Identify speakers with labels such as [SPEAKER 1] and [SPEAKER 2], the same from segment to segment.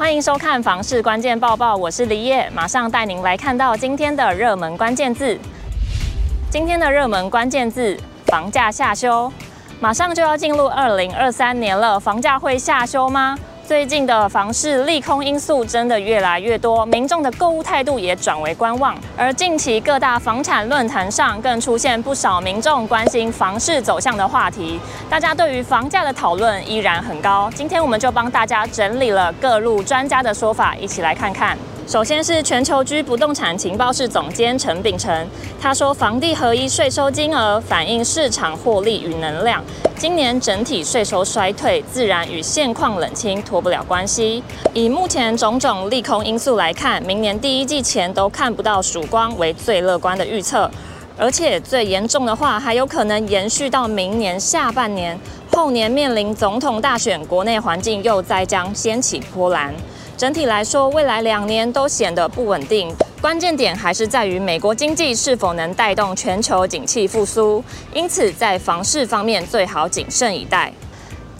[SPEAKER 1] 欢迎收看《房市关键报报》，我是李叶，马上带您来看到今天的热门关键字。今天的热门关键字：房价下修。马上就要进入二零二三年了，房价会下修吗？最近的房市利空因素真的越来越多，民众的购物态度也转为观望。而近期各大房产论坛上更出现不少民众关心房市走向的话题，大家对于房价的讨论依然很高。今天我们就帮大家整理了各路专家的说法，一起来看看。首先是全球居不动产情报室总监陈秉承，他说，房地合一税收金额反映市场获利与能量，今年整体税收衰退自然与现况冷清脱不了关系。以目前种种利空因素来看，明年第一季前都看不到曙光，为最乐观的预测。而且最严重的话，还有可能延续到明年下半年，后年面临总统大选，国内环境又再将掀起波澜。整体来说，未来两年都显得不稳定。关键点还是在于美国经济是否能带动全球景气复苏。因此，在房市方面最好谨慎以待。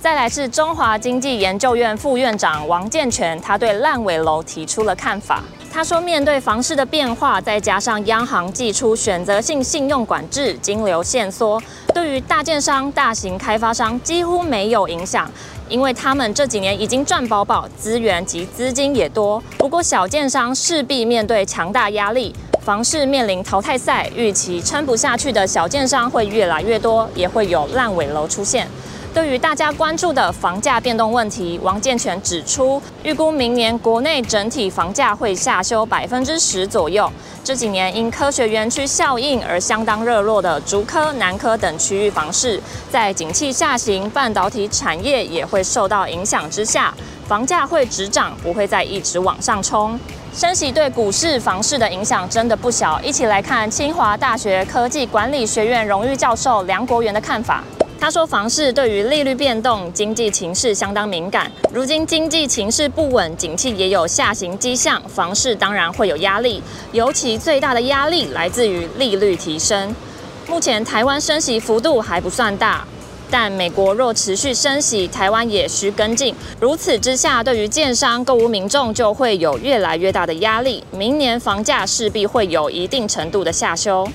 [SPEAKER 1] 再来是中华经济研究院副院长王健全，他对烂尾楼提出了看法。他说，面对房市的变化，再加上央行祭出选择性信用管制、金流限缩，对于大建商、大型开发商几乎没有影响。因为他们这几年已经赚饱饱，资源及资金也多。不过小建商势必面对强大压力，房市面临淘汰赛，预期撑不下去的小建商会越来越多，也会有烂尾楼出现。对于大家关注的房价变动问题，王健全指出，预估明年国内整体房价会下修百分之十左右。这几年因科学园区效应而相当热络的竹科、南科等区域房市，在景气下行、半导体产业也会受到影响之下，房价会止涨，不会再一直往上冲。升息对股市、房市的影响真的不小。一起来看清华大学科技管理学院荣誉教授梁国元的看法。他说，房市对于利率变动、经济情势相当敏感。如今经济情势不稳，景气也有下行迹象，房市当然会有压力。尤其最大的压力来自于利率提升。目前台湾升息幅度还不算大，但美国若持续升息，台湾也需跟进。如此之下，对于建商、购屋民众就会有越来越大的压力。明年房价势必会有一定程度的下修。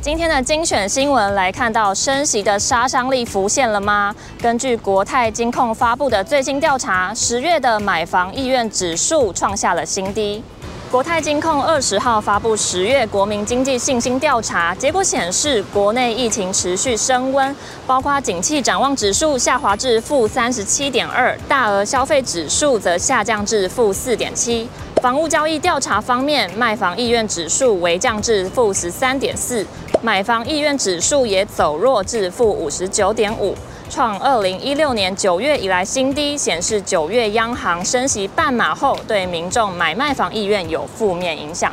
[SPEAKER 1] 今天的精选新闻来看到升息的杀伤力浮现了吗？根据国泰金控发布的最新调查，十月的买房意愿指数创下了新低。国泰金控二十号发布十月国民经济信心调查结果显示，国内疫情持续升温，包括景气展望指数下滑至负三十七点二，大额消费指数则下降至负四点七。房屋交易调查方面，卖房意愿指数为降至负十三点四。买房意愿指数也走弱至负五十九点五，创二零一六年九月以来新低，显示九月央行升息半码后，对民众买卖房意愿有负面影响。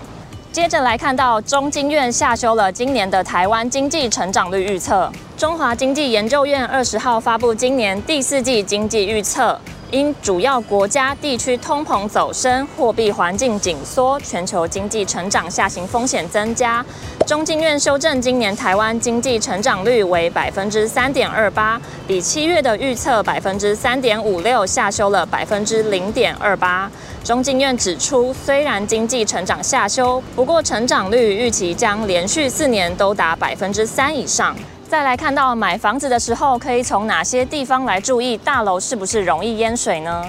[SPEAKER 1] 接着来看到中经院下修了今年的台湾经济成长率预测，中华经济研究院二十号发布今年第四季经济预测。因主要国家地区通膨走升、货币环境紧缩、全球经济成长下行风险增加，中经院修正今年台湾经济成长率为百分之三点二八，比七月的预测百分之三点五六下修了百分之零点二八。中经院指出，虽然经济成长下修，不过成长率预期将连续四年都达百分之三以上。再来看到买房子的时候，可以从哪些地方来注意大楼是不是容易淹水呢？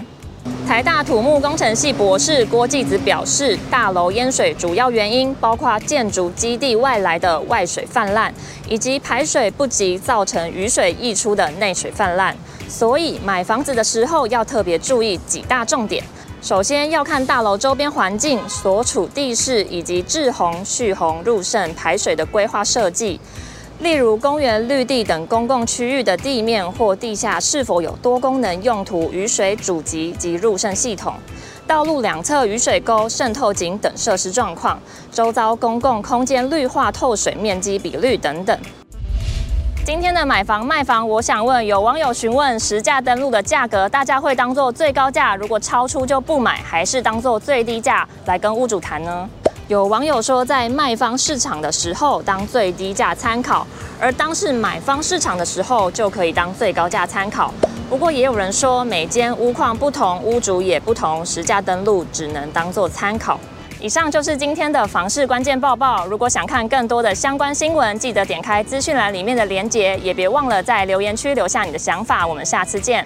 [SPEAKER 1] 台大土木工程系博士郭继子表示，大楼淹水主要原因包括建筑基地外来的外水泛滥，以及排水不及造成雨水溢出的内水泛滥。所以买房子的时候要特别注意几大重点。首先要看大楼周边环境、所处地势以及滞洪、蓄洪、入渗、排水的规划设计。例如公园、绿地等公共区域的地面或地下是否有多功能用途雨水阻击及入渗系统，道路两侧雨水沟、渗透井等设施状况，周遭公共空间绿化透水面积比率等等。今天的买房卖房，我想问有网友询问实价登录的价格，大家会当做最高价，如果超出就不买，还是当做最低价来跟屋主谈呢？有网友说，在卖方市场的时候当最低价参考，而当是买方市场的时候就可以当最高价参考。不过也有人说，每间屋况不同，屋主也不同，实价登录只能当做参考。以上就是今天的房市关键报报。如果想看更多的相关新闻，记得点开资讯栏里面的连结，也别忘了在留言区留下你的想法。我们下次见。